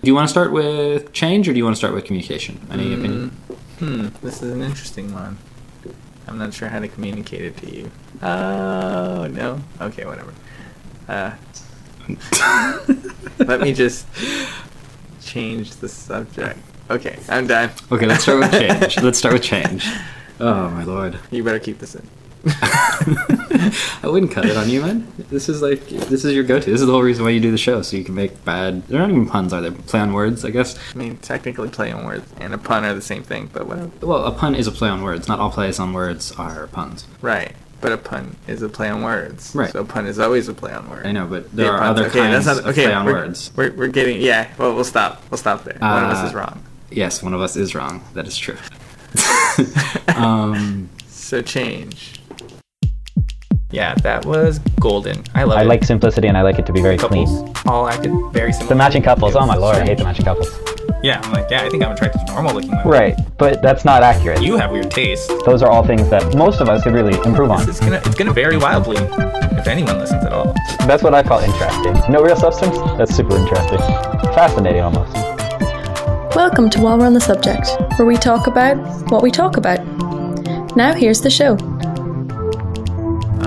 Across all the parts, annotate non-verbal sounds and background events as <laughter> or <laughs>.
Do you want to start with change or do you want to start with communication? Any opinion? Hmm, this is an interesting one. I'm not sure how to communicate it to you. Oh, no. Okay, whatever. Uh, <laughs> let me just change the subject. Okay, I'm done. Okay, let's start with <laughs> change. let's start with change. Oh my lord. You better keep this in. <laughs> I wouldn't cut it on you, man. This is like this is your go-to. This is the whole reason why you do the show, so you can make bad. They're not even puns, are they? Play on words, I guess. I mean, technically, play on words and a pun are the same thing, but whatever. Well, a pun is a play on words. Not all plays on words are puns. Right. But a pun is a play on words. Right. So a pun is always a play on words. I know, but there Yeah, are puns. other okay, kinds that's not, of okay, play on we're, words. We're, we're getting, yeah, well, we'll stop. We'll stop there. One of us Uh, is wrong. Yes, one of us is wrong. That is true. <laughs> <laughs> um, So change. Yeah, that was golden. I love I it. like simplicity and I like it to be very couples clean. all acted very similar. The matching couples, oh my lord, I hate the matching couples. Yeah, I'm like, yeah, I think I'm attracted to normal looking women. Right, but that's not accurate. You have weird taste. Those are all things that most of us could really improve on. It's gonna it's gonna vary wildly if anyone listens at all. That's what I call interesting. No real substance? That's super interesting. Fascinating almost. Welcome to While We're on the Subject, where we talk about what we talk about. Now here's the show.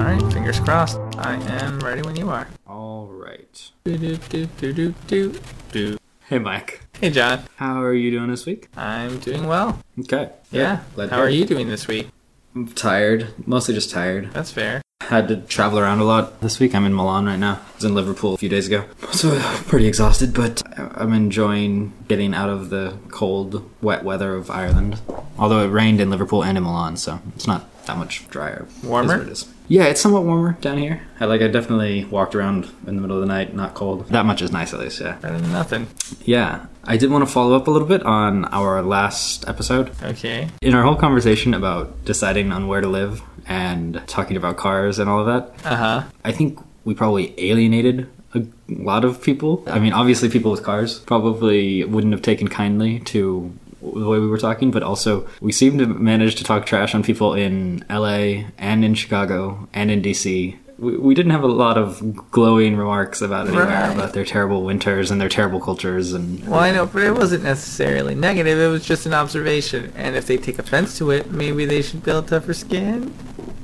All right, fingers crossed. I am ready when you are. all right. Do, do, do, do, do, do, do. Hey, Mike. Hey, John. How are you doing this week? I'm doing well. Okay. Yeah. glad How are you doing this week? I'm tired. Mostly just tired. That's fair. Had to travel around a lot this week. I'm in Milan right now. I was in Liverpool a few days ago. So <laughs> pretty exhausted, but I'm enjoying getting out of the cold, wet weather of Ireland. Although it rained in Liverpool and in Milan, so it's not that much drier. Warmer? it is. Yeah, it's somewhat warmer down here. I like I definitely walked around in the middle of the night, not cold. That much is nice at least, yeah. Better than nothing. Yeah. I did want to follow up a little bit on our last episode. Okay. In our whole conversation about deciding on where to live and talking about cars and all of that, Uh huh. I think we probably alienated a lot of people. I mean, obviously, people with cars probably wouldn't have taken kindly to the way we were talking, but also we seem to manage to talk trash on people in LA and in Chicago and in DC. We, we didn't have a lot of glowing remarks about anywhere Right. about their terrible winters and their terrible cultures and Well, I know, but it wasn't necessarily negative. It was just an observation. And if they take offense to it, maybe they should build tougher skin.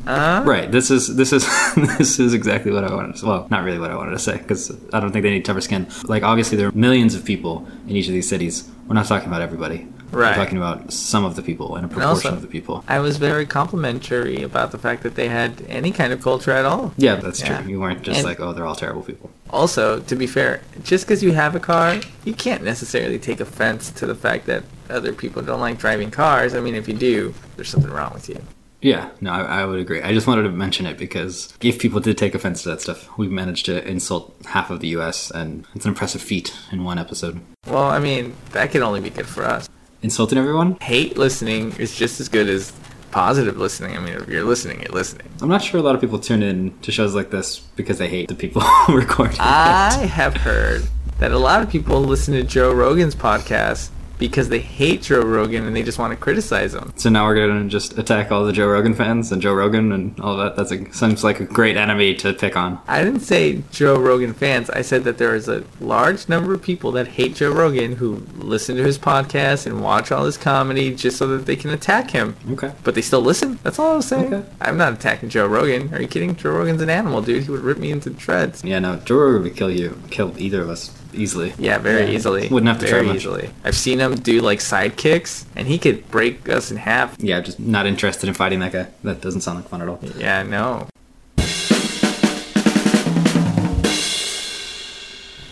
Huh? Right. This is this is <laughs> this is exactly what I wanted. To, well, not really what I wanted to say because I don't think they need tougher skin. Like obviously there are millions of people in each of these cities. We're not talking about everybody. Right. We're talking about some of the people and a proportion also, of the people. I was very complimentary about the fact that they had any kind of culture at all. Yeah, that's Yeah. true. You weren't just And- like, oh, they're all terrible people. Also, to be fair, just because you have a car, you can't necessarily take offense to the fact that other people don't like driving cars. I mean, if you do, there's something wrong with you. Yeah, no, I, I would agree. I just wanted to mention it because if people did take offense to that stuff, we've managed to insult half of the U.S. and it's an impressive feat in one episode. Well, I mean, that can only be good for us. Insulting everyone? Hate listening is just as good as positive listening. I mean, if you're listening, you're listening. I'm not sure a lot of people tune in to shows like this because they hate the people <laughs> recording I it. have heard that a lot of people listen to Joe Rogan's podcast because they hate Joe Rogan and they just want to criticize him. So now we're gonna just attack all the Joe Rogan fans and Joe Rogan and all that. That a seems like a great enemy to pick on. I didn't say Joe Rogan fans. I said that there is a large number of people that hate Joe Rogan who listen to his podcast and watch all his comedy just so that they can attack him. Okay. But they still listen. That's all I was saying. Okay. I'm not attacking Joe Rogan. Are you kidding? Joe Rogan's an animal, dude. He would rip me into shreds. Yeah, no, Joe Rogan would kill you, kill either of us easily. Yeah, very Yeah, easily. wouldn't have to try much. easily. I've seen him do like side kicks, and he could break us in half. Yeah, just not interested in fighting that guy. That doesn't sound like fun at all. Yeah, no.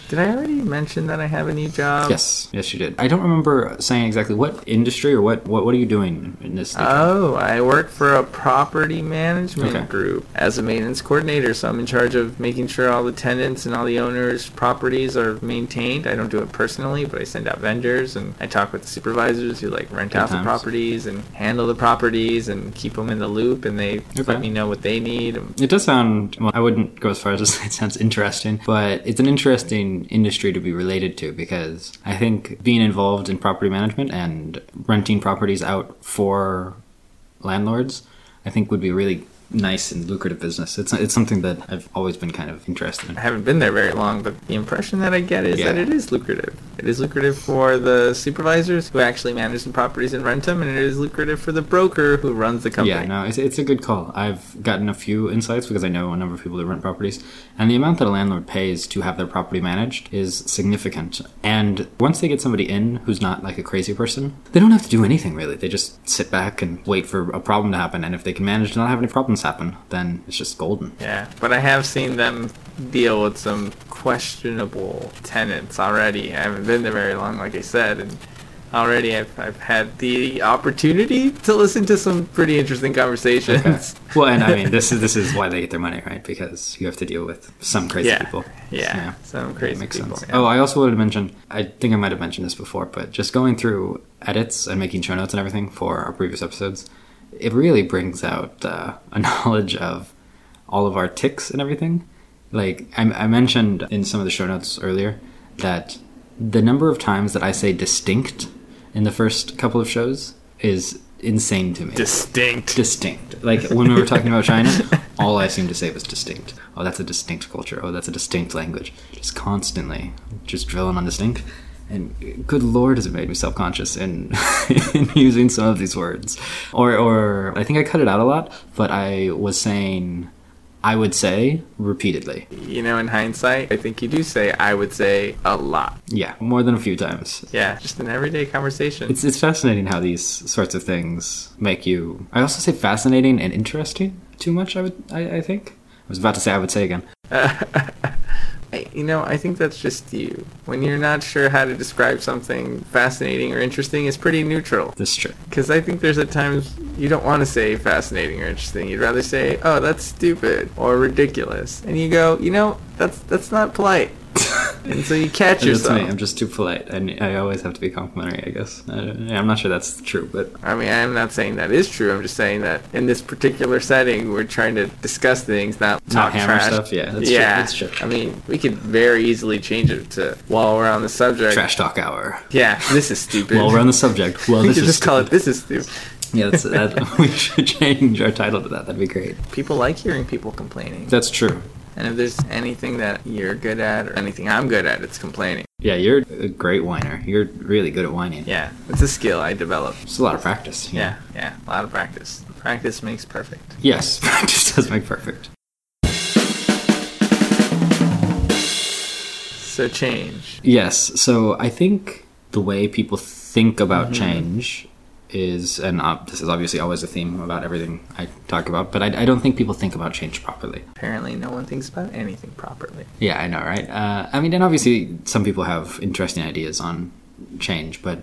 Did I already mention that I have a new job? Yes, yes, you did. I don't remember saying exactly what industry or what what, what are you doing in this. Oh, I work for a property management Okay. group as a maintenance coordinator. So I'm in charge of making sure all the tenants and all the owners' properties are maintained. I don't do it personally, but I send out vendors and I talk with the supervisors who like rent Good out the properties and handle the properties and keep them in the loop. And they Okay. let me know what they need. It does sound. Well, I wouldn't go as far as to say it sounds interesting, but it's an interesting industry to be related to because I think being involved in property management and renting properties out for landlords, I think would be really nice and lucrative business. It's it's something that I've always been kind of interested in. I haven't been there very long, but the impression that I get is Yeah. that it is lucrative. It is lucrative for the supervisors who actually manage the properties and rent them, and it is lucrative for the broker who runs the company. Yeah, no, it's, it's a good call. I've gotten a few insights because I know a number of people that rent properties, and the amount that a landlord pays to have their property managed is significant. And once they get somebody in who's not like a crazy person, they don't have to do anything really. They just sit back and wait for a problem to happen. And if they can manage to not have any problems happen, then it's just golden. Yeah, but I have seen them deal with some questionable tenants already. I haven't been there very long, like I said, and already I've, I've had the opportunity to listen to some pretty interesting conversations. <laughs> Well, and I mean, this is this is why they get their money, right? Because you have to deal with some crazy yeah, people. yeah, some That crazy makes people. sense. yeah. Oh, I also wanted to mention. I think I might have mentioned this before, but just going through edits and making show notes and everything for our previous episodes, it really brings out uh, a <laughs> knowledge of all of our tics and everything. Like I, I mentioned in some of the show notes earlier that the number of times that I say distinct in the first couple of shows is insane to me distinct. distinct. Like when we were talking about China, <laughs> all I seemed to say was distinct. Oh, that's a distinct culture. Oh, that's a distinct language. Just constantly, just drilling on distinct. And good lord, has it made me self conscious in, <laughs> in using some of these words. Or, or I think I cut it out a lot, but I was saying, I would say repeatedly. You know, in hindsight, I think you do say I would say a lot. Yeah, more than a few times. Yeah, just an everyday conversation. It's it's fascinating how these sorts of things make you. I also say fascinating and interesting too much. I would I, I think. I was about to say I would say again. <laughs> I- you know, I think that's just you. When you're not sure how to describe something fascinating or interesting, it's pretty neutral. This is true. Because I think there's at times you don't want to say fascinating or interesting. You'd rather say, "Oh, that's stupid" or "ridiculous," and you go, "You know, that's that's not polite." And <laughs> so you catch That's yourself. me. I'm just too polite, and I always have to be complimentary. I guess. I, I'm not sure that's true, but I mean, I'm not saying that is true. I'm just saying that in this particular setting, we're trying to discuss things, not Not talk hammer trash. stuff? Yeah, that's true, yeah. that's true. I mean, we could very easily change it to while we're on the subject. trash talk hour. Yeah, this is stupid. While we're on the subject, well, we this could is just call it stupid. "This is stupid." Yeah, that's, that, <laughs> we should change our title to that. That'd be great. People like hearing people complaining, That's true. And if there's anything that you're good at or anything I'm good at, it's complaining. Yeah, you're a great whiner. You're really good at whining. Yeah, it's a skill I developed. It's a lot of practice. Yeah, yeah, a lot of practice. Practice makes perfect. Yes, <laughs> practice does make perfect. So change. Yes. So I think the way people think about mm-hmm. change is, and uh, this is obviously always a theme about everything I talk about, but I, I don't think people think about change properly. Apparently, no one thinks about anything properly. Yeah, I know, right? Uh, I mean, and obviously, some people have interesting ideas on change, but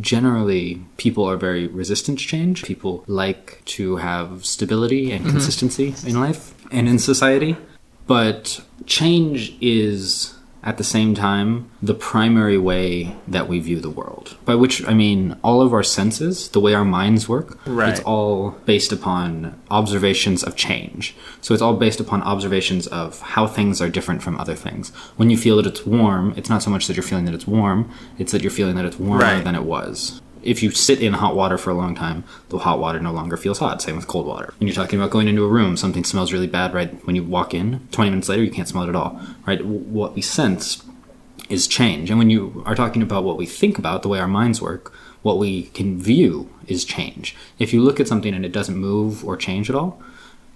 generally, people are very resistant to change. People like to have stability and consistency in life and in society. But change is, at the same time, the primary way that we view the world. By which I mean all of our senses, the way our minds work, Right. it's all based upon observations of change. So it's all based upon observations of how things are different from other things. When you feel that it's warm, it's not so much that you're feeling that it's warm, it's that you're feeling that it's warmer Right. than it was. If you sit in hot water for a long time, the hot water no longer feels hot. Same with cold water. When you're talking about going into a room, something smells really bad right when you walk in. 20 minutes later, you can't smell it at all. Right? What we sense is change. And when you are talking about what we think about, the way our minds work, what we can view is change. If you look at something and it doesn't move or change at all,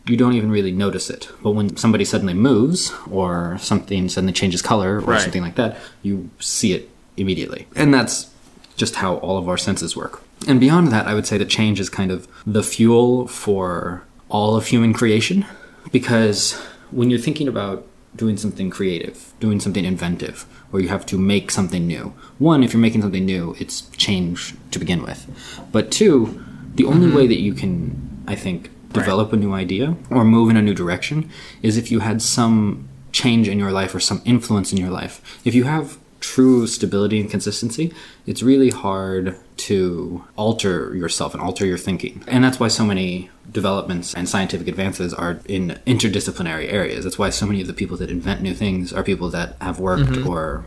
you don't even really notice it. But when somebody suddenly moves or something suddenly changes color or Right. something like that, you see it immediately. And that's just how all of our senses work. And beyond that, I would say that change is kind of the fuel for all of human creation because when you're thinking about doing something creative, doing something inventive, where you have to make something new, one, if you're making something new, it's change to begin with. But two, the only mm-hmm. way that you can, I think, develop a new idea or move in a new direction is if you had some change in your life or some influence in your life. If you have true stability and consistency, it's really hard to alter yourself and alter your thinking. And that's why so many developments and scientific advances are in interdisciplinary areas. That's why so many of the people that invent new things are people that have worked mm-hmm. or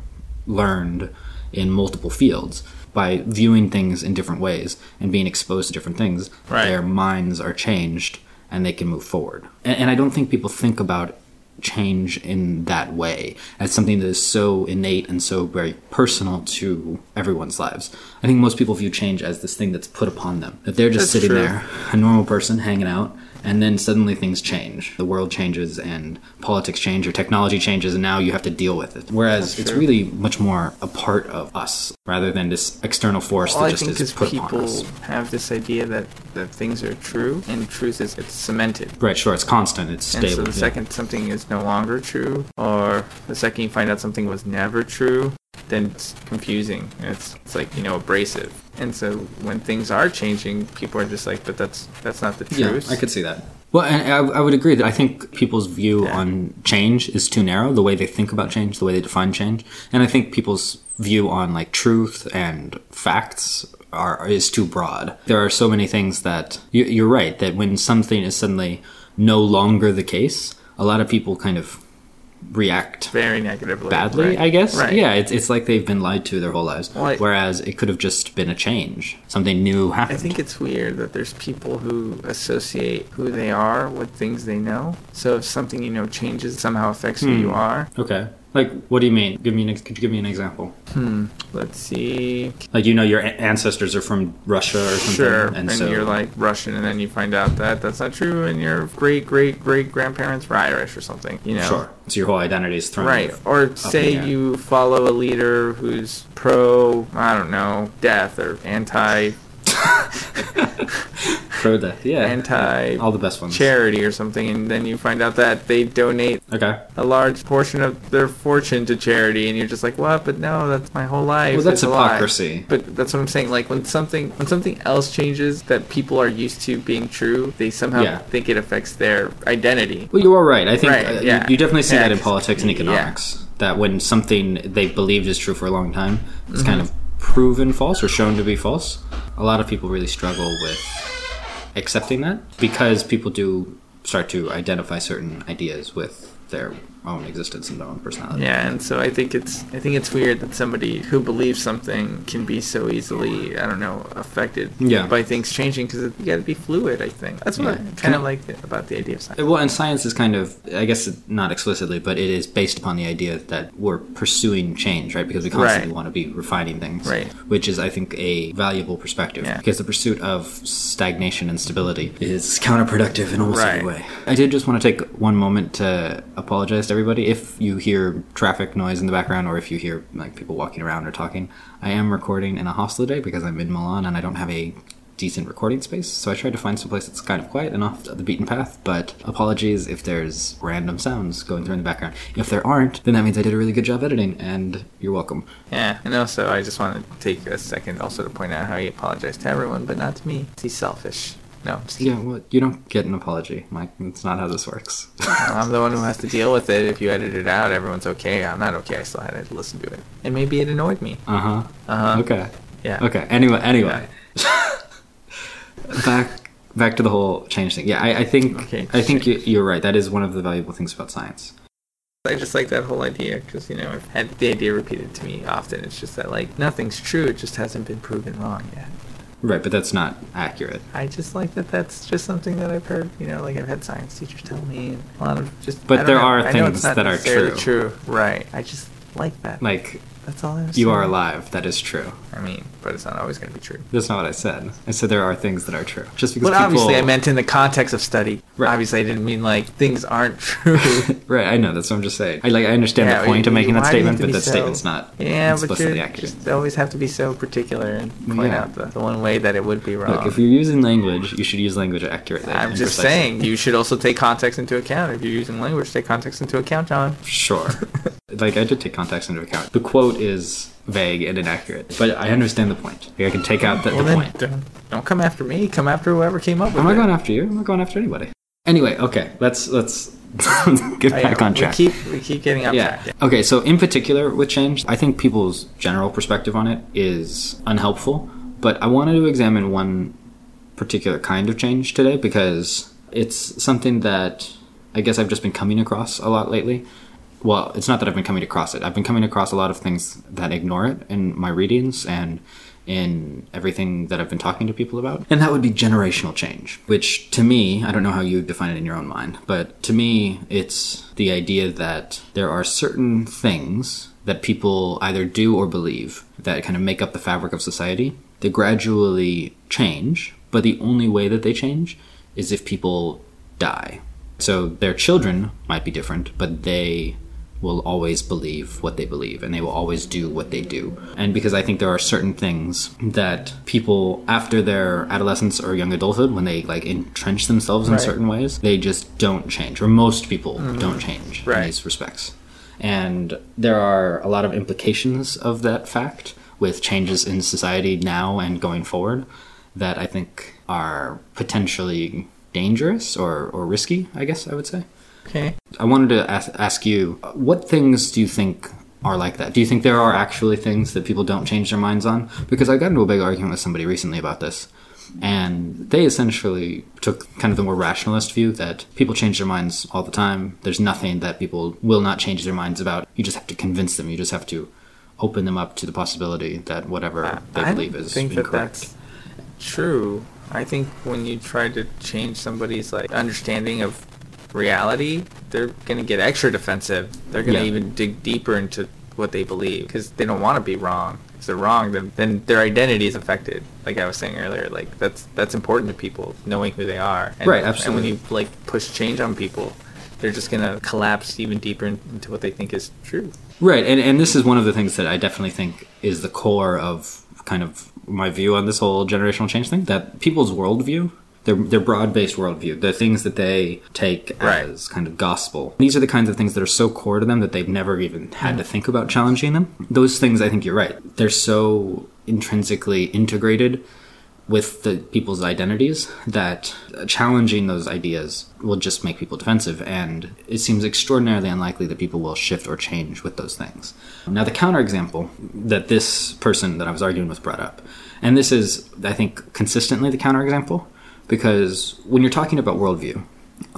learned in multiple fields. By viewing things in different ways and being exposed to different things, Right. their minds are changed and they can move forward. And, and I don't think people think about change in that way as something that is so innate and so very personal to everyone's lives. I think most people view change as this thing that's put upon them. That they're just That's sitting true. there, a normal person hanging out, and then suddenly things change. The world changes and politics change or technology changes and now you have to deal with it. Whereas it's really much more a part of us rather than this external force All that I just think is is put upon people us. have this idea that, that things are true, and truth is it's cemented. Right, sure, it's constant, it's And stable. so the yeah. second something is no longer true, or the second you find out something was never true, then it's confusing. It's it's like you know abrasive. And so when things are changing, people are just like, but that's that's not the truth. Yeah, I could see that. Well, and I, I would agree that I think people's view Yeah. on change is too narrow. The way they think about change, the way they define change, and I think people's view on like truth and facts are is too broad. There are so many things that you, you're right that when something is suddenly no longer the case, a lot of people kind of react very negatively. badly, right? I guess. Right. Yeah, it's, it's like they've been lied to their whole lives. Well, I- Whereas it could have just been a change. Something new happened I think it's weird that there's people who associate who they are with things they know. So if something you know changes, somehow affects who Hmm. you are. Okay. Like, what do you mean? Give me an, ex- could you give me an example? Hmm. Let's see. Like, you know, your a- ancestors are from Russia or something. Sure. And, And, so, you're like Russian, and then you find out that that's not true, and your great great great grandparents were Irish or something. You know. sure. So your whole identity is thrown. Right. Or say you follow a leader who's pro, I don't know, death or anti <laughs> Pro death. Yeah. anti All the best ones. charity or something, and then you find out that they donate Okay. a large portion of their fortune to charity, and you're just like, what? But no, that's my whole life. Well, that's It's hypocrisy. But that's what I'm saying. Like when something when something else changes that people are used to being true, they somehow Yeah. think it affects their identity. Well, you are right. I think Right, uh, you- yeah. you, definitely see Yeah, that in politics and economics. That when something they believed is true for a long time, it's kind Mm-hmm. of proven false or shown to be false. A lot of people really struggle with accepting that because people do start to identify certain ideas with their own existence and their own personality. Yeah, and so I think it's I think it's weird that somebody who believes something can be so easily I don't know affected Yeah. by things changing because you got to be fluid. I think that's what Yeah. I kind of like about the idea of science. Well, and science is kind of, I guess not explicitly, but it is based upon the idea that we're pursuing change, right? Because we constantly Right. want to be refining things. Right. Which is, I think, a valuable perspective. Yeah. Because the pursuit of stagnation and stability is counterproductive in almost every way. I did just want to take one moment to apologize to everybody. If you hear traffic noise in the background or if you hear like people walking around or talking, I am recording in a hostel today because I'm in Milan and I don't have a decent recording space. So I tried to find some place that's kind of quiet and off the beaten path. But apologies if there's random sounds going through in the background. If there aren't, then that means I did a really good job editing, and you're welcome. Yeah, and also I just want to take a second also to point out how he apologized to everyone, but not to me. He's selfish. No. Yeah, well, you don't get an apology, Mike. That's not how this works. I'm the one who has to deal with it. If you edit it out, everyone's okay. I'm not okay. I still had to listen to it, and maybe it annoyed me. Uh huh. Uh-huh. Okay. Yeah. Okay. Anyway. Anyway. <laughs> back back to the whole change thing. Yeah, I, I think Okay, I think you, you're right. That is one of the valuable things about science. I just like that whole idea because you know I've had the idea repeated to me often. It's just that like nothing's true. It just hasn't been proven wrong yet. Right, but that's not accurate. I just like that. That's just something that I've heard. You know, like I've had science teachers tell me, and a lot of just. But there know. are things that are true. True, right? I just like that. Like that's all I was. you are alive. That is true. I mean, but it's not always going to be true. That's not what I said. I said there are things that are true. Just because But people, obviously, I meant in the context of study. Right. Obviously, I didn't mean like things aren't <laughs> true. right. I know. That's what I'm just saying. I like. I understand Yeah, the point of making that why do you have statement, but that so- statement's not yeah, but explicitly you accurate. just always have to be so particular and point Yeah. out the, the one way that it would be wrong. Look, if you're using language, you should use language accurately. I'm just precisely. saying, you should also take context into account. If you're using language, take context into account, John. Sure. <laughs> like I did take context into account. The quote is vague and inaccurate, but I understand the point. Like, I can take out the, well, the point. don't, don't come after me. Come after whoever came up with I'm not it. going after you. I'm not going after anybody. Anyway, okay. Let's let's <laughs> get Oh, yeah, back on track. We keep, we keep getting off yeah. track. Okay, so in particular with change, I think people's general perspective on it is unhelpful, but I wanted to examine one particular kind of change today because it's something that I guess I've just been coming across a lot lately. Well, it's not that I've been coming across it. I've been coming across a lot of things that ignore it in my readings and in everything that I've been talking to people about. And that would be generational change, which to me, I don't know how you define it in your own mind, but to me, it's the idea that there are certain things that people either do or believe that kind of make up the fabric of society. They gradually change, but the only way that they change is if people die. So their children might be different, but they will always believe what they believe and they will always do what they do. And because I think there are certain things that people after their adolescence or young adulthood when they like entrench themselves in Right. certain ways, they just don't change or most people mm-hmm. don't change in these respects. And there are a lot of implications of that fact with changes in society now and going forward that I think are potentially dangerous or, or risky, I guess I would say. Okay. I wanted to ask, ask you, what things do you think are like that? Do you think there are actually things that people don't change their minds on? Because I got into a big argument with somebody recently about this, and they essentially took kind of the more rationalist view that people change their minds all the time. There's nothing that people will not change their minds about. You just have to convince them. You just have to open them up to the possibility that whatever they I believe is think that incorrect. that's true. I think when you try to change somebody's like understanding of reality, they're gonna get extra defensive. They're gonna Yeah. even dig deeper into what they believe because they don't want to be wrong. If they're wrong, then then their identity is affected. Like I was saying earlier, like that's that's important to people knowing who they are. And, Right, And when you like push change on people, they're just gonna collapse even deeper into what they think is true. Right, and, and this is one of the things that I definitely think is the core of kind of my view on this whole generational change thing. That people's worldview, their their broad based worldview, the things that they take Right. as kind of gospel, these are the kinds of things that are so core to them that they've never even had to think about challenging them. Those things, I think you're right. They're so intrinsically integrated with the people's identities that challenging those ideas will just make people defensive and it seems extraordinarily unlikely that people will shift or change with those things now the counterexample that this person that i was arguing with brought up and this is i think consistently the counterexample because when you're talking about worldview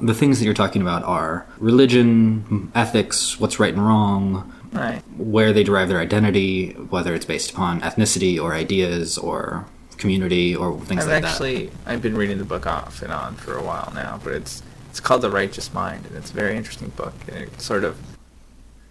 the things that you're talking about are religion ethics what's right and wrong Right. where they derive their identity, whether it's based upon ethnicity or ideas or community or things like that I've like actually I've been reading the book off and on for a while now, but it's it's called The Righteous Mind, and it's a very interesting book. And it sort of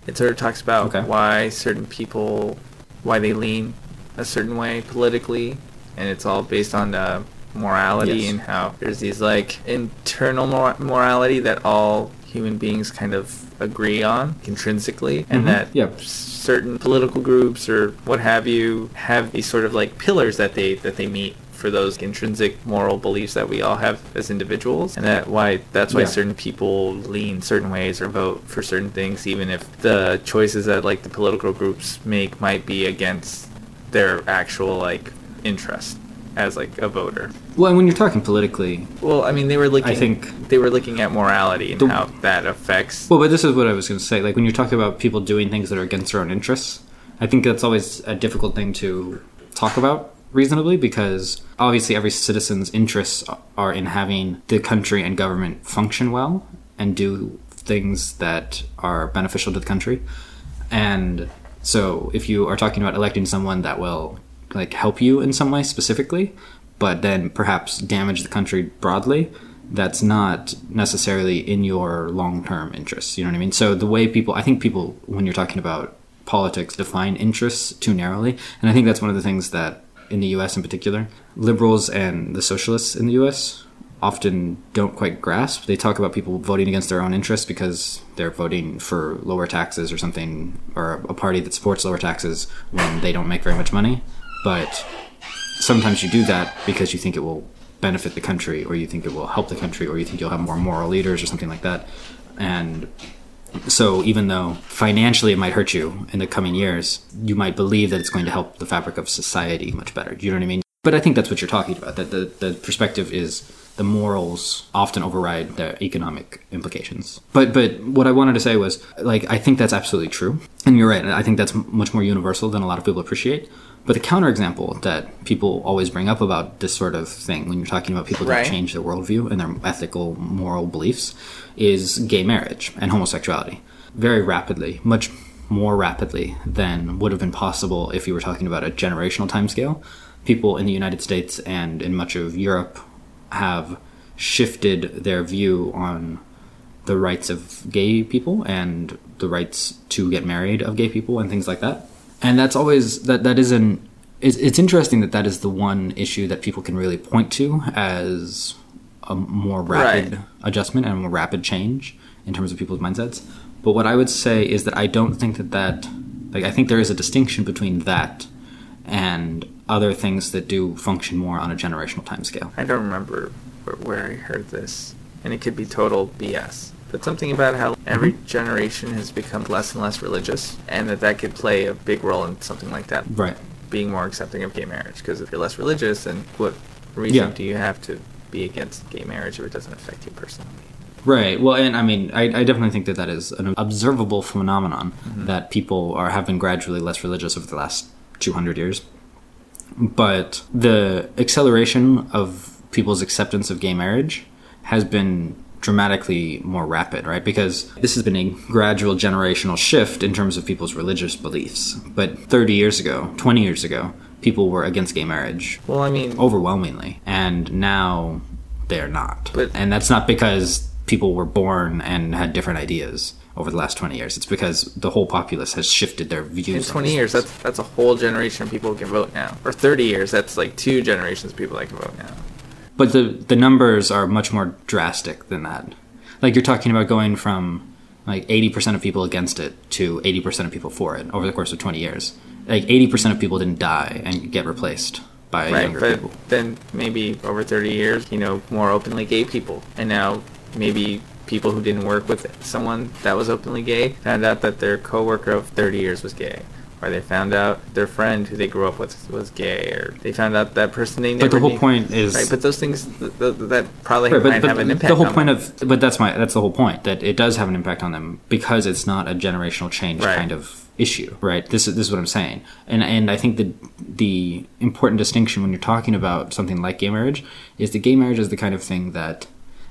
it sort of talks about Okay. why certain people why they lean a certain way politically, and it's all based on uh, morality Yes. and how there's these like internal mor- morality that all human beings kind of agree on intrinsically, and Mhm. that Yep. certain political groups or what have you have these sort of like pillars that they that they meet for those intrinsic moral beliefs that we all have as individuals and that why that's why Yeah. certain people lean certain ways or vote for certain things even if the choices that like the political groups make might be against their actual like interest as like a voter. Well, and when you're talking politically, well i mean they were looking I think- they were looking at morality and The- how that affects well, but this is what I was going to say. Like when you're talking about people doing things that are against their own interests, I think that's always a difficult thing to talk about reasonably because obviously every citizen's interests are in having the country and government function well and do things that are beneficial to the country. And so if you are talking about electing someone that will like help you in some way specifically, but then perhaps damage the country broadly, that's not necessarily in your long-term interests. You know what I mean? So the way people, I think people, when you're talking about politics, define interests too narrowly, and I think that's one of the things that in the U.S. in particular, liberals and the socialists in the U.S. often don't quite grasp. They talk about people voting against their own interests because they're voting for lower taxes or something, or a party that supports lower taxes when they don't make very much money. But sometimes you do that because you think it will benefit the country, or you think it will help the country, or you think you'll have more moral leaders, or something like that. And so, even though financially it might hurt you in the coming years, you might believe that it's going to help the fabric of society much better. You know what I mean? But I think that's what you're talking about. That the, the perspective is the morals often override the economic implications. But but what I wanted to say was like I think that's absolutely true, and you're right. I think that's much more universal than a lot of people appreciate. But the counterexample that people always bring up about this sort of thing when you're talking about people Right. that change their worldview and their ethical, moral beliefs is gay marriage and homosexuality. Very rapidly, much more rapidly than would have been possible if you were talking about a generational timescale. people in the United States and in much of Europe have shifted their view on the rights of gay people and the rights to get married of gay people and things like that. And that's always that that isn't it's, it's interesting that that is the one issue that people can really point to as a more rapid Right. adjustment and a more rapid change in terms of people's mindsets. But what I would say is that I don't think that that like I think there is a distinction between that and other things that do function more on a generational timescale. I don't remember where, where I heard this, and it could be total BS. But something about how every generation has become less and less religious, and that that could play a big role in something like that, Right. being more accepting of gay marriage. Because if you're less religious, then what reason Yeah. do you have to be against gay marriage if it doesn't affect you personally? Right. Well, and I mean, I, I definitely think that that is an observable phenomenon Mm-hmm. that people are have been gradually less religious over the last 200 years. But the acceleration of people's acceptance of gay marriage has been dramatically more rapid, right? Because this has been a gradual generational shift in terms of people's religious beliefs. But 30 years ago, 20 years ago, people were against gay marriage Well, I mean, overwhelmingly and now they're not But- and that's not because people were born and had different ideas over the last 20 years it's because the whole populace has shifted their views in 20 years, that's that's a whole generation of people who can vote now. Or 30 years, that's like two generations of people that can vote now. But the the numbers are much more drastic than that like you're talking about going from like 80% of people against it to 80% of people for it over the course of 20 years like 80% of people didn't die and get replaced by Right, younger but people then maybe over 30 years, you know, more openly gay people. And now maybe people who didn't work with someone that was openly gay found out that their coworker of 30 years was gay. Or they found out their friend who they grew up with was gay. Or they found out that person they but the whole knew- point is Right, but those things, th- th- that probably Right, might have an impact the whole on point them. of but that's my that's the whole point that it does have an impact on them because it's not a generational change Right. kind of issue right this is this is what i'm saying and and i think that the important distinction when you're talking about something like gay marriage is that gay marriage is the kind of thing that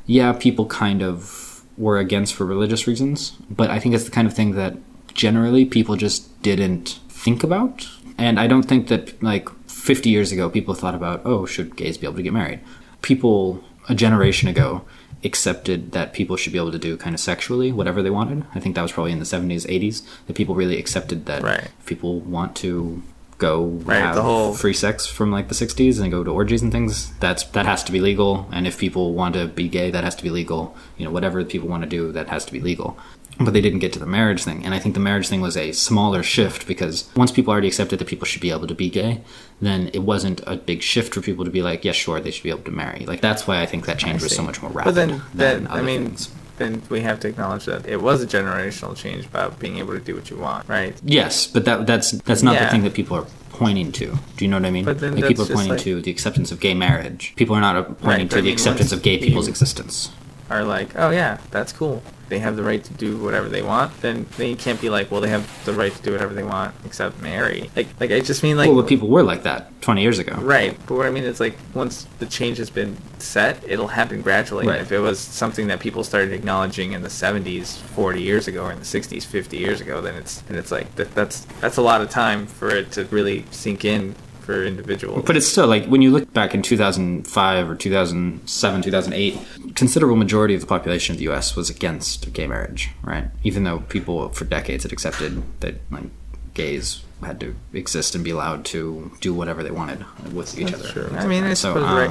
yeah people kind of were against for religious reasons but i think it's the kind of thing that generally people just didn't think about and i don't think that like 50 years ago people thought about oh should gays be able to get married people a generation ago accepted that people should be able to do kind of sexually whatever they wanted. I think that was probably in the 70s, 80s that people really accepted that Right. people want to go Right, have the whole- free sex from like the 60s and go to orgies and things, that's that has to be legal. And if people want to be gay, that has to be legal. You know, whatever people want to do, that has to be legal. But they didn't get to the marriage thing. And I think the marriage thing was a smaller shift because once people already accepted that people should be able to be gay, then it wasn't a big shift for people to be like, yeah, sure, they should be able to marry. Like that's why I think that change was so much more rapid But then, than I mean, things. Then we have to acknowledge that it was a generational change about being able to do what you want, right? Yes, but that that's that's not the thing that people are pointing to. Do you know what I mean? But then like people are pointing like- to the acceptance of gay marriage. People are not pointing Right, to the acceptance of gay people's existence. Are like, oh yeah, that's cool. They have the right to do whatever they want. Then then you can't be like, well, they have the right to do whatever they want except marry. Like like I just mean like. well, but people were like that 20 years ago. Right, but what I mean is like once the change has been set, it'll happen gradually. Right. If it was something that people started acknowledging in the 70s, 40 years ago, or in the 60s, 50 years ago, then it's and it's like that, that's that's a lot of time for it to really sink in for individuals. But it's still like when you look back in 2005 or 2007, 2008, considerable majority of the population of the U.S. was against gay marriage, right? Even though people for decades had accepted that like gays had to exist and be allowed to do whatever they wanted with each That's other. true. I mean, I suppose right.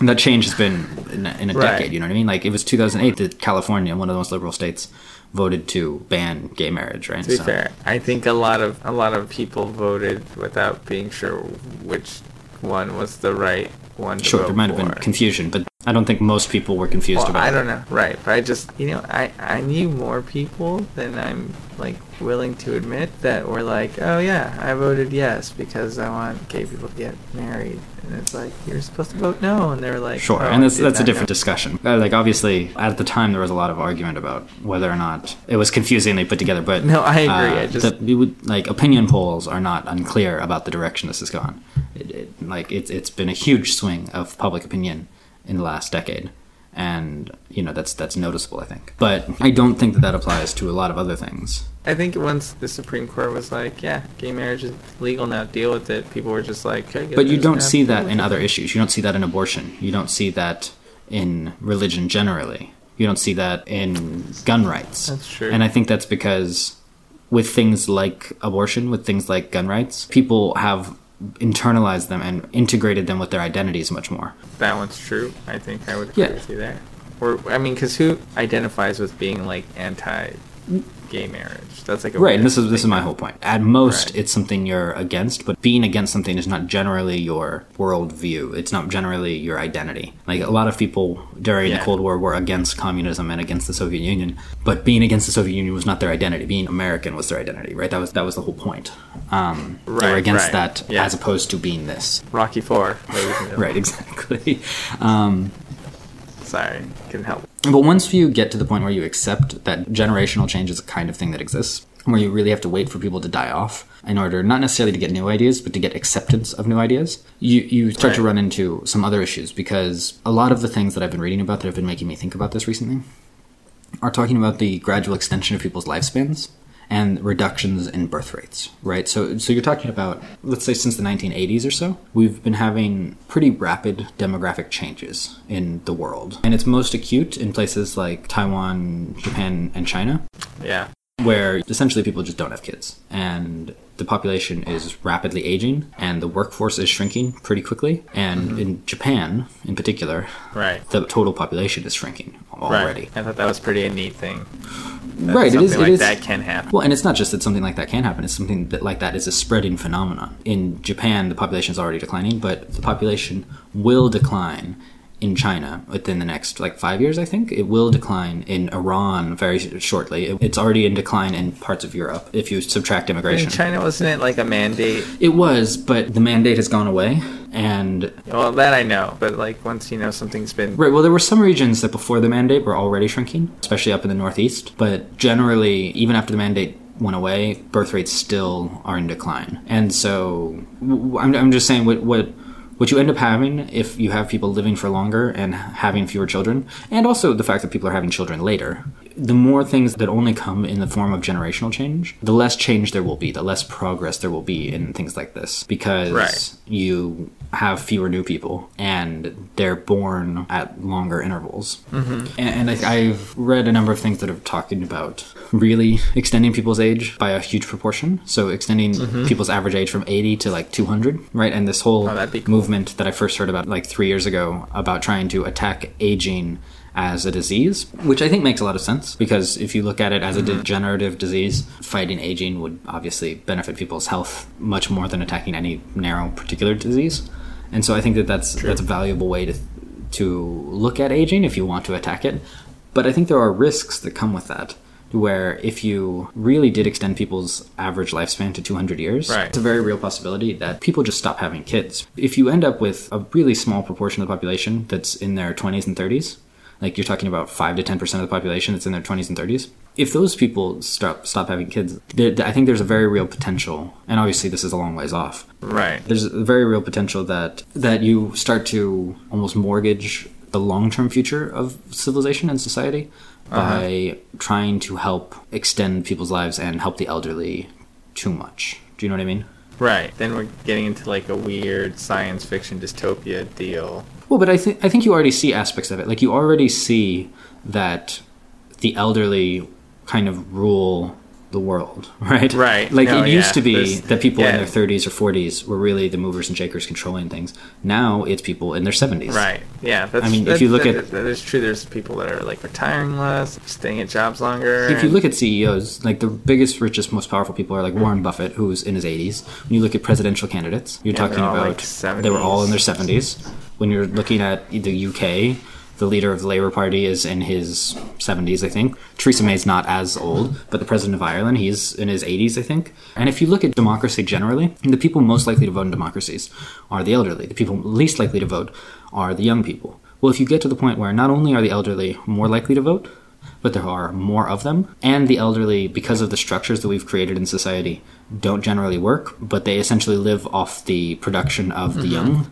Um, that change has been in a, in a Right. decade. You know what I mean? Like it was 2008 that California, one of the most liberal states, voted to ban gay marriage. Right? To be So- fair, I think a lot of a lot of people voted without being sure which one was the right one. To Sure, there might have been confusion, but I don't think most people were confused Well, about I don't know, right? But I just, you know, I I knew more people than I'm like willing to admit that were like, oh yeah, I voted yes because I want gay people to get married, and it's like you're supposed to vote no, and they're like, Sure, "Oh, and that's that's a different know." discussion. Uh, like obviously, at the time there was a lot of argument about whether or not it was confusingly put together. But No, I agree, uh, I just- the- would like opinion polls are not unclear about the direction this has gone. It, it, like it's it's been a huge swing of public opinion in the last decade, and you know that's that's noticeable. I think, but I don't think that that applies to a lot of other things. I think once the Supreme Court was like, yeah, gay marriage is legal now, deal with it, people were just like, okay, But you don't see that in other issues. You don't see that in abortion. You don't see that in religion generally. You don't see that in gun rights. That's true. And I think that's because with things like abortion, with things like gun rights, people have internalized them and integrated them with their identities much more. That one's true. I think I would agree Yeah. with you there. Or I mean, because who identifies with being like anti-gay marriage? That's like a Right, and this is this is my whole point. At most, Right. it's something you're against, but being against something is not generally your worldview. It's not generally your identity. Like a lot of people during Yeah. the Cold War were against communism and against the Soviet Union, but being against the Soviet Union was not their identity. Being American was their identity, right? That was that was the whole point. Um, they were against right. that Yeah. as opposed to being this. Rocky Four. ladies and gentlemen. Right, exactly. <laughs> Um, Sorry, couldn't help. But once you get to the point where you accept that generational change is a kind of thing that exists, where you really have to wait for people to die off in order not necessarily to get new ideas, but to get acceptance of new ideas, you, you start to run into some other issues because a lot of the things that I've been reading about that have been making me think about this recently are talking about the gradual extension of people's lifespans and reductions in birth rates, right? So, so you're talking about, let's say, since the 1980s or so, we've been having pretty rapid demographic changes in the world, and it's most acute in places like Taiwan, Japan, and China, Yeah. Where essentially people just don't have kids, and the population is rapidly aging, and the workforce is shrinking pretty quickly, and mm-hmm. in Japan, in particular, Right. the total population is shrinking already. Right. I thought that was pretty a neat thing. That Right, it something is- it like is- that can happen. Well, and it's not just that something like that can happen. It's something that like that is a spreading phenomenon. In Japan, the population is already declining, but the population will decline in China within the next like five years. I think it will decline in Iran very shortly. It- It's already in decline in parts of Europe if you subtract In immigration. China, wasn't it like a mandate? It was, but the mandate has gone away, and Well, that I know, but like once you know something's been Right. Well, there were some regions that before the mandate were already shrinking, especially up in the northeast. But generally, even after the mandate went away, birth rates still are in decline. And so, I'm, I'm just saying what what what you end up having if you have people living for longer and having fewer children, and also the fact that people are having children later. The more things that only come in the form of generational change, the less change there will be, the less progress there will be in things like this. Because Right. you have fewer new people and they're born at longer intervals. Mm-hmm. And, and I, I've read a number of things that are talking about really extending people's age by a huge proportion. So extending people's average age from 80 to like 200, right? And this whole Oh, cool. movement that I first heard about like three years ago about trying to attack aging as a disease, which I think makes a lot of sense because if you look at it as a Mm-hmm. degenerative disease, fighting aging would obviously benefit people's health much more than attacking any narrow particular disease. And so I think that that's that's a valuable way to to look at aging if you want to attack it. But I think there are risks that come with that. Where if you really did extend people's average lifespan to 200 years, Right. it's a very real possibility that people just stop having kids. If you end up with a really small proportion of the population that's in their 20s and 30s, like you're talking about 5 to 10% of the population that's in their 20s and 30s, if those people stop stop having kids, there, I think there's a very real potential, and obviously this is a long ways off, right. there's a very real potential that that you start to almost mortgage the long-term future of civilization and society uh-huh. by trying to help extend people's lives and help the elderly too much. Do you know what I mean? Right. Then we're getting into like a weird science fiction dystopia deal. Well, but I think I think you already see aspects of it. Like you already see that the elderly kind of rule the world, <laughs> right? Right. Like No, it used yeah. to be There's- that people in their 30s or 40s were really the movers and shakers controlling things. Now it's people in their 70s. Right. Yeah. That's, I mean, if you look that- at- that is true. There's people that are like retiring less, staying at jobs longer. If you look at CEOs, like the biggest, richest, most powerful people are like mm-hmm. Warren Buffett, who's in his 80s. When you look at presidential candidates, you're Yeah, talking about like, they were all in their 70s. 70s. When you're looking at the UK, the leader of the Labour Party is in his 70s, I think. Theresa May's not as old, but the president of Ireland, he's in his 80s, I think. And if you look at democracy generally, the people most likely to vote in democracies are the elderly. The people least likely to vote are the young people. Well, if you get to the point where not only are the elderly more likely to vote, but there are more of them. And the elderly, because of the structures that we've created in society, don't generally work, but they essentially live off the production of the mm-hmm. young.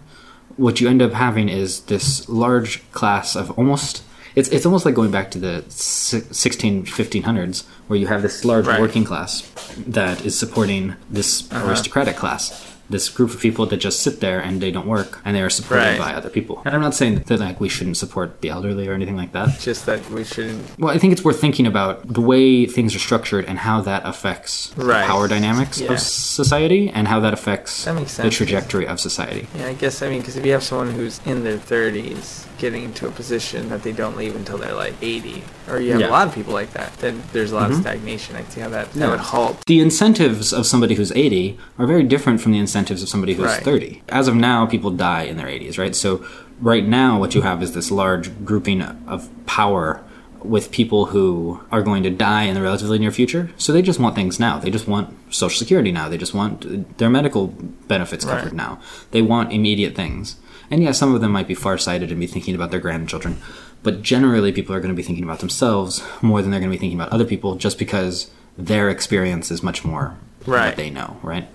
What you end up having is this large class of almost it's it's almost like going back to the si- 16 1500s where you have this large Right. working class that is supporting this uh-huh. aristocratic class this group of people that just sit there and they don't work and they are supported Right. by other people and i'm not saying that like we shouldn't support the elderly or anything like that Just that we shouldn't. well, I think it's worth thinking about the way things are structured and how that affects the Right. power dynamics Yeah. of society and how that affects That the trajectory of society. Yeah, I guess I mean because if you have someone who's in their 30s getting into a position that they don't leave until they're like 80, or you have Yeah. Mm-hmm. a lot of people like that, then there's a lot of stagnation. I see how that that Yeah. would halt. The incentives of somebody who's 80 are very different from the incentives of somebody who's Right. 30. As of now, people die in their 80s, right? So, right now, what you have is this large grouping of power with people who are going to die in the relatively near future. So, they just want things now. They just want Social Security now. They just want their medical benefits covered Right. now. They want immediate things. And yeah, some of them might be farsighted and be thinking about their grandchildren. But generally, people are going to be thinking about themselves more than they're going to be thinking about other people just because their experience is much more Right. what they know, right?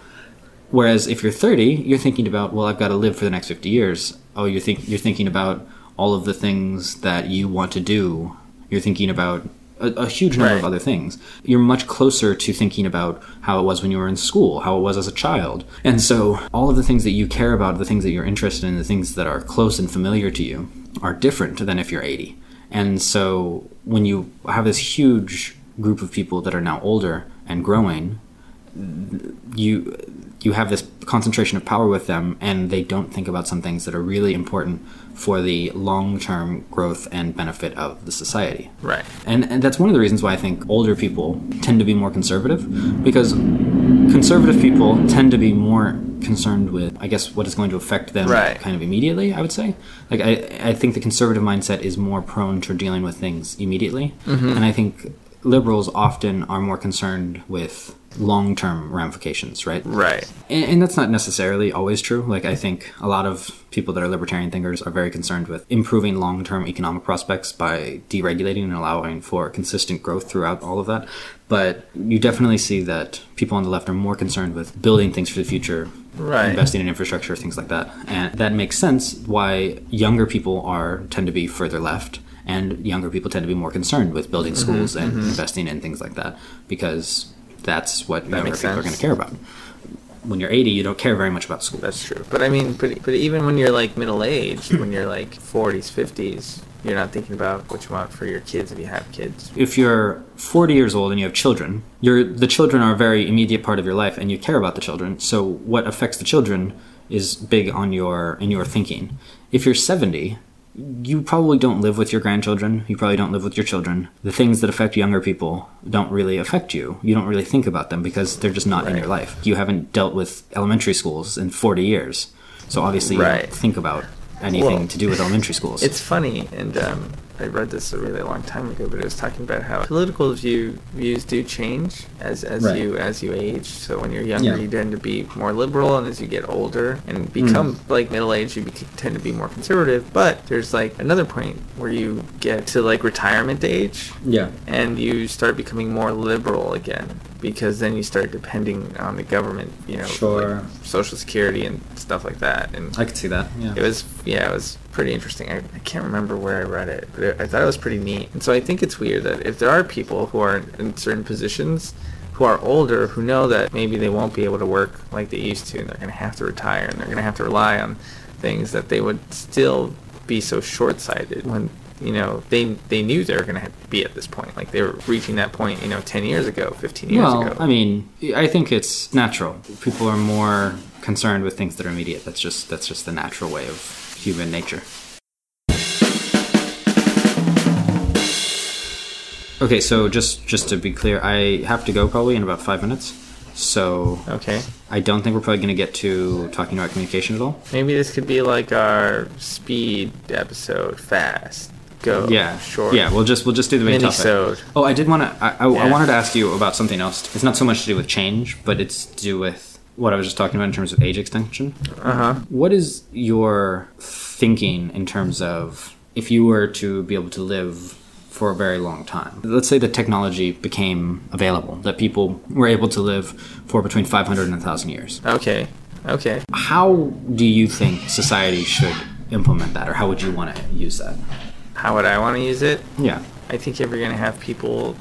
Whereas if you're 30, you're thinking about, well, I've got to live for the next 50 years. Oh, you're think you're thinking about all of the things that you want to do. You're thinking about a, a huge number of other things. You're much closer to thinking about how it was when you were in school, how it was as a child. And so all of the things that you care about, the things that you're interested in, the things that are close and familiar to you are different than if you're 80. And so when you have this huge group of people that are now older and growing, you you have this concentration of power with them and they don't think about some things that are really important for the long-term growth and benefit of the society Right. and, and that's one of the reasons why I think older people tend to be more conservative because conservative people tend to be more concerned with I guess what is going to affect them Right. kind of immediately I would say like I, I think the conservative mindset is more prone to dealing with things immediately mm-hmm. and I think liberals often are more concerned with long-term ramifications right Right. and, and that's not necessarily always true. Like, I think a lot of people that are libertarian thinkers are very concerned with improving long term economic prospects by deregulating and allowing for consistent growth throughout all of that. But you definitely see that people on the left are more concerned with building things for the future, Right. investing in infrastructure, things like that. And that makes sense why younger people are tend to be further left. And younger people tend to be more concerned with building Mm-hmm, schools and investing in things like that because that's what younger makes people are going to care about when you're 80, you don't care very much about school. That's true. But I mean, but, but even when you're like middle aged, when you're like 40s, 50s, you're not thinking about what you want for your kids if you have kids. if you're 40 years old and you have children, you're, the children are a very immediate part of your life, and you care about the children. So what affects the children is big on your in your thinking. If you're 70, you probably don't live with your grandchildren. You probably don't live with your children. The things that affect younger people don't really affect you. You don't really think about them because they're just not in your life. You haven't dealt with elementary schools in 40 years. So obviously you don't think about anything Well, to do with elementary schools. <laughs> It's funny, and um, I read this a really long time ago, but it was talking about how political view views do change as as Right. you as you age. So when you're younger, Yeah. you tend to be more liberal, and as you get older and become Mm. like middle aged, you bec tend to be more conservative. But there's like another point where you get to like retirement age, yeah. and you start becoming more liberal again because then you start depending on the government, you know, Sure. like social security and stuff like that. And I could see that. Yeah. it was yeah, it was pretty interesting. I, I can't remember where I read it, but it, I thought it was pretty neat. And so I think it's weird that if there are people who are in certain positions who are older who know that maybe they won't be able to work like they used to and they're going to have to retire and they're going to have to rely on things that they would still be so short-sighted when you know they they knew they were going to be at this point like they were reaching that point you know 10 years ago 15 years well, ago I mean, I think it's natural. People are more concerned with things that are immediate. That's just that's just the natural way of human nature. Okay, so just just to be clear, I have to go probably in about five minutes. So okay I don't think we're probably going to get to talking about communication at all. Maybe this could be like our speed episode, fast, go, Yeah, short. Yeah, we'll just we'll just do the main topic. Minisode. Oh, I did want to. I, I, I wanted to ask you about something else. It's not so much to do with change, but it's to do with what I was just talking about in terms of age extension. Uh huh. What is your thinking in terms of if you were to be able to live for a very long time? Let's say that technology became available, that people were able to live for between 500 and 1,000 years. Okay. Okay. How do you think society should implement that, or how would you want to use that? how would I want to use it? Yeah. I think if you're gonna have people,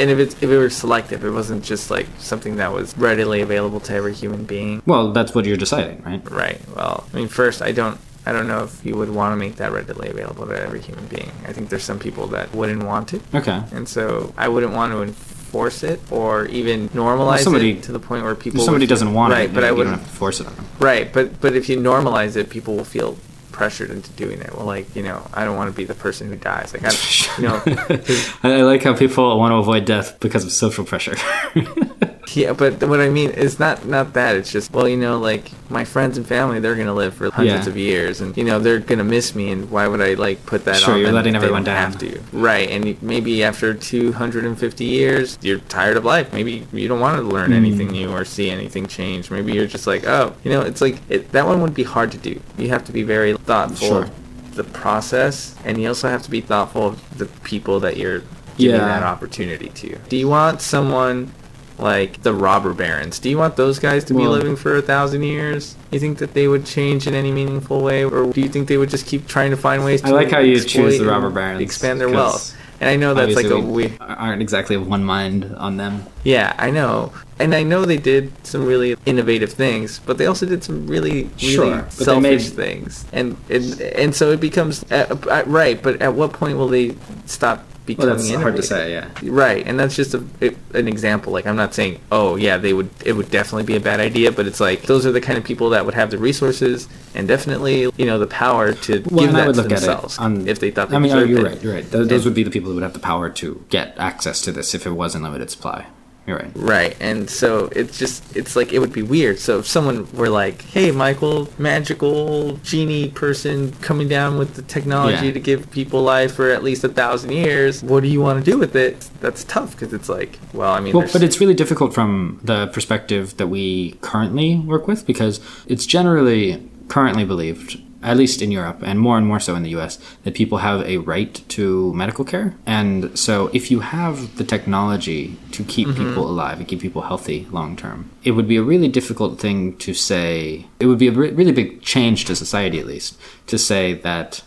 and if it's if it were selective, it wasn't just like something that was readily available to every human being. Well, that's what you're deciding, right? Right. Well, I mean, first, I don't. I don't know if you would want to make that readily available to every human being. I think there's some people that wouldn't want it, Okay. and so I wouldn't want to enforce it or even normalize somebody- it to the point where people. If somebody feel- doesn't want right, it, but you, I wouldn't. have to force it on them. Right, but but if you normalize it, people will feel pressured into doing it. Well, like you know, I don't want to be the person who dies. Like I, you know, <laughs> I like how people want to avoid death because of social pressure. <laughs> yeah. But what I mean is not not that. It's just well, you know, like my friends and family, they're gonna live for hundreds Yeah. of years, and you know, they're gonna miss me. And why would I like put that Sure, on? you're letting everyone down. Have to. Right, and maybe after 250 years, you're tired of life. Maybe you don't want to learn Hmm. anything new or see anything change. Maybe you're just like, oh, you know, it's like it, that one would be hard to do. You have to be very thoughtful. Sure. of The process, and you also have to be thoughtful of the people that you're giving Yeah. that opportunity to. Do you want someone like the robber barons? Do you want those guys to be living for a thousand years? You think that they would change in any meaningful way, or do you think they would just keep trying to find ways to? I like how you choose the robber barons, expand their wealth. And I know that's like a we we. aren't exactly of one mind on them. Yeah, I know, and I know they did some really innovative things, but they also did some really, really Sure, selfish made- things, and and and so it becomes uh, uh, right. But at what point will they stop Well, that's hard to say, yeah. Right, and that's just a, it, an example. Like I'm not saying, oh yeah, they would. It would definitely be a bad idea, but it's like those are the kind of people that would have the resources and definitely, you know, the power to Well, give that would to look at themselves it on, if they thought they I mean, oh, you're it. right. You're right. Those, those And- would be the people who would have the power to get access to this if it was in limited supply. You're right. Right, and so it's just it's like it would be weird. So if someone were like, "Hey, Michael, magical genie person coming down with the technology Yeah. to give people life for at least a thousand years, what do you want to do with it?" That's tough because it's like, well, I mean, Well, but it's really difficult from the perspective that we currently work with because it's generally currently believed, at least in Europe and more and more so in the US, that people have a right to medical care. And so if you have the technology to keep mm-hmm. people alive and keep people healthy long term, it would be a really difficult thing to say. It would be a re- really big change to society, at least, to say that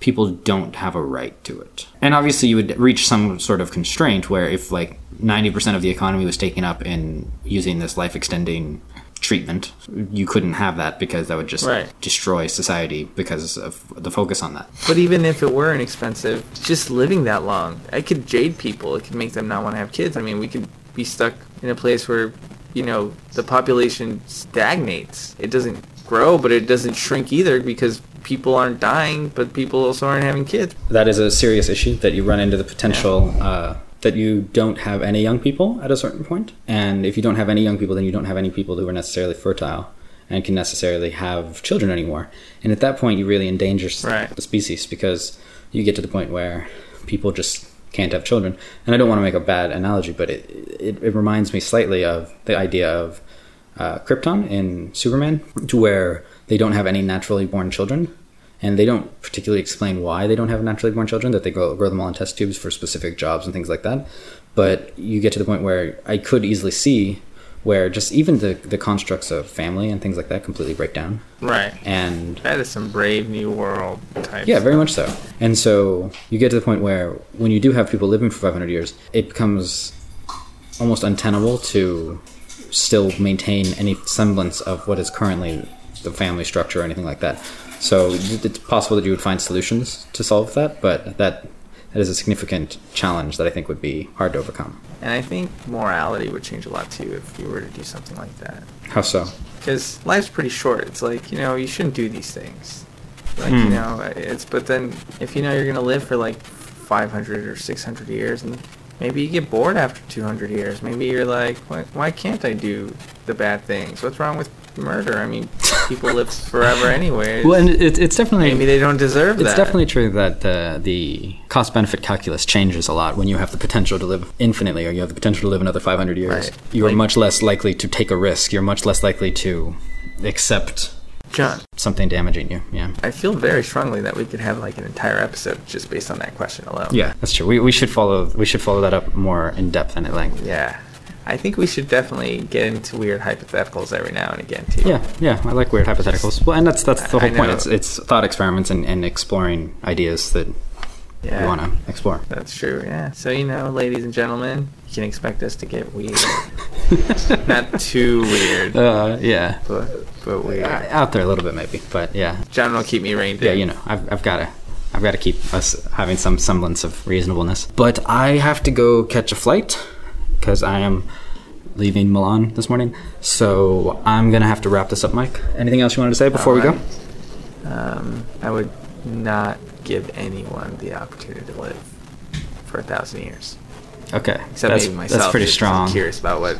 people don't have a right to it. And obviously, you would reach some sort of constraint where if like 90% of the economy was taken up in using this life extending treatment, you couldn't have that because that would just Right. destroy society because of the focus on that. But even if it were inexpensive, just living that long, it could jade people. It could make them not want to have kids. I mean, we could be stuck in a place where, you know, the population stagnates. It doesn't grow, but it doesn't shrink either because people aren't dying, but people also aren't having kids. That is a serious issue that you run into the potential uh, that you don't have any young people at a certain point. And if you don't have any young people, then you don't have any people who are necessarily fertile and can necessarily have children anymore. And at that point, you really endanger Right. the species because you get to the point where people just can't have children. And I don't want to make a bad analogy, but it, it, it reminds me slightly of the idea of uh, Krypton in Superman, to where they don't have any naturally born children, and they don't particularly explain why they don't have naturally born children. That they grow, grow them all in test tubes for specific jobs and things like that. But you get to the point where I could easily see where just even the the constructs of family and things like that completely break down, Right. and That is some brave new world type. yeah, very much so. And so you get to the point where when you do have people living for 500 years, it becomes almost untenable to still maintain any semblance of what is currently the family structure or anything like that. So it's possible that you would find solutions to solve that, but that that is a significant challenge that I think would be hard to overcome. And I think morality would change a lot too if you were to do something like that. How so? because life's pretty short. It's like you know you shouldn't do these things. Like Hmm. you know it's but then if you know you're gonna live for like 500 or 600 years and maybe you get bored after 200 years. Maybe you're like why, why can't I do the bad things? What's wrong with murder? I mean people live forever anyways. Well, and it, it's definitely maybe they don't deserve It's that. definitely true that uh, the, the cost benefit calculus changes a lot when you have the potential to live infinitely or you have the potential to live another 500 years. Right. You are Like- much less likely to take a risk. You're much less likely to accept John. something damaging you. Yeah. I feel very strongly that we could have like an entire episode just based on that question alone. Yeah, that's true. We, we should follow we should follow that up more in depth and at length. Yeah. I think we should definitely get into weird hypotheticals every now and again too. Yeah, yeah, I like weird hypotheticals. Well, and that's that's the whole point. It's it's thought experiments and, and exploring ideas that Yeah. you want to explore. That's true, yeah. So, you know, ladies and gentlemen, you can expect us to get weird. <laughs> Not too weird, Uh, yeah, but, but weird. Uh, out there a little bit maybe, but yeah, John will keep me reined yeah, you know, I've, I've got to, I've got to keep us having some semblance of reasonableness. But I have to go catch a flight because I am leaving Milan this morning. So I'm gonna have to wrap this up, Mike. Anything else you wanted to say before we go? Um, I would not give anyone the opportunity to live for a thousand years. Okay, Except that's, maybe myself. that's pretty strong. I'm curious about what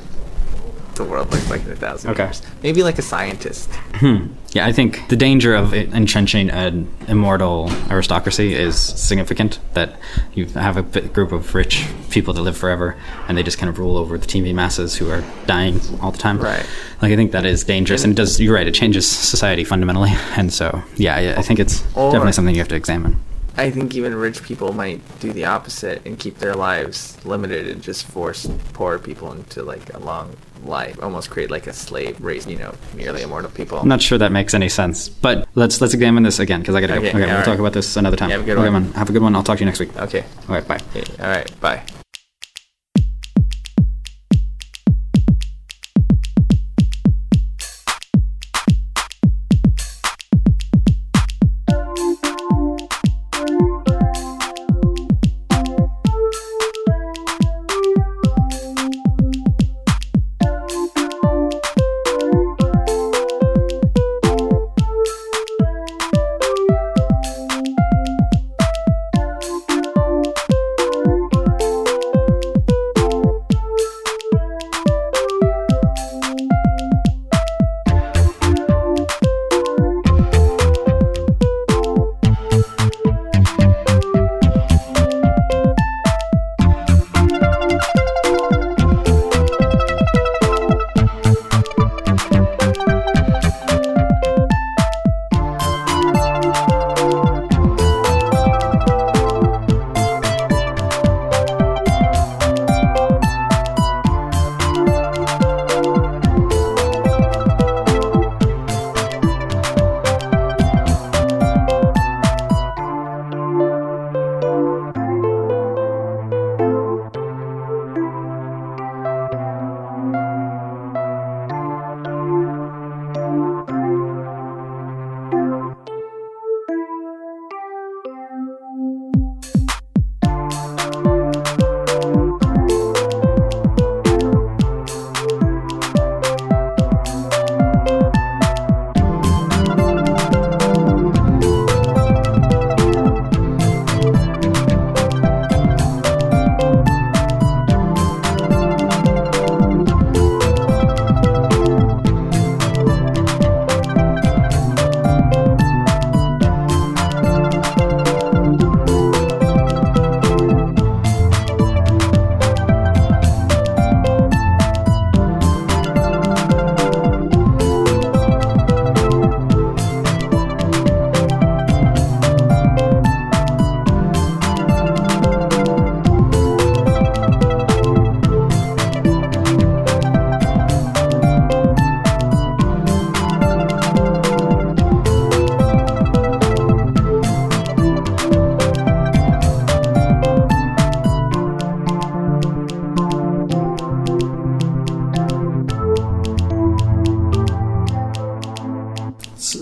the world looks like in a thousand Okay. years. Maybe like a scientist. Hmm. Yeah, I think the danger of entrenching an immortal aristocracy is significant. That you have a group of rich people that live forever, and they just kind of rule over the TV masses who are dying all the time. Right. Like I think that is dangerous, and it does. You're right. It changes society fundamentally, and so yeah, I, I think it's Or- definitely something you have to examine. I think even rich people might do the opposite and keep their lives limited and just force poor people into like a long life, almost create like a slave race, you know, nearly immortal people. I'm not sure that makes any sense, but let's let's examine this again because I got to Okay, go. Okay, we'll right. talk about this another time. Have a good okay, one. man. Have a good one. I'll talk to you next week. Okay. All right, bye. okay. All right. Bye.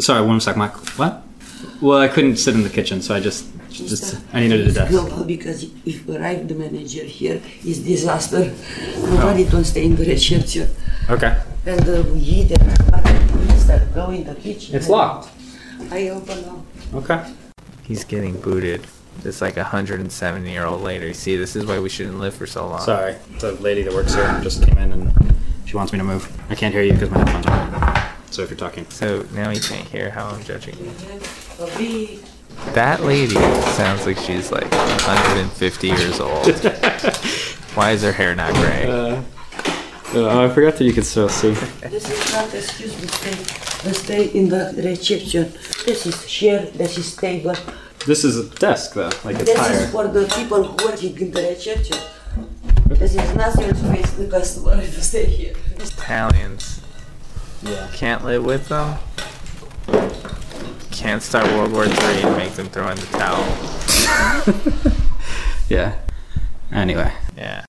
Sorry, one sec, Mike. What? Well, I couldn't sit in the kitchen, so I just just I needed a desk. global because if we arrive the manager here is disaster. Nobody don't stay in the reception. Okay. And uh, we eat and we start go in the kitchen. It's locked. I open now. Okay. He's getting booted. It's like a 170 year old lady. See, this is why we shouldn't live for so long. Sorry, the lady that works here just came in and she wants me to move. I can't hear you because my headphones are on. So if you're talking. So now you can't hear how I'm judging you. Uh, we That lady sounds like she's like 150 years old. <laughs> Why is her hair not gray? oh, I forgot that you could still see. this is not excuse me stay uh, stay in the reception. This is chair, this is table. This is a desk though, like it's This higher. is for the people who working in the reception. This is not your space the customer to stay here. Italians. Yeah. Can't live with them. Can't start World War III and make them throw in the towel. <laughs> <laughs> yeah. Anyway. Yeah.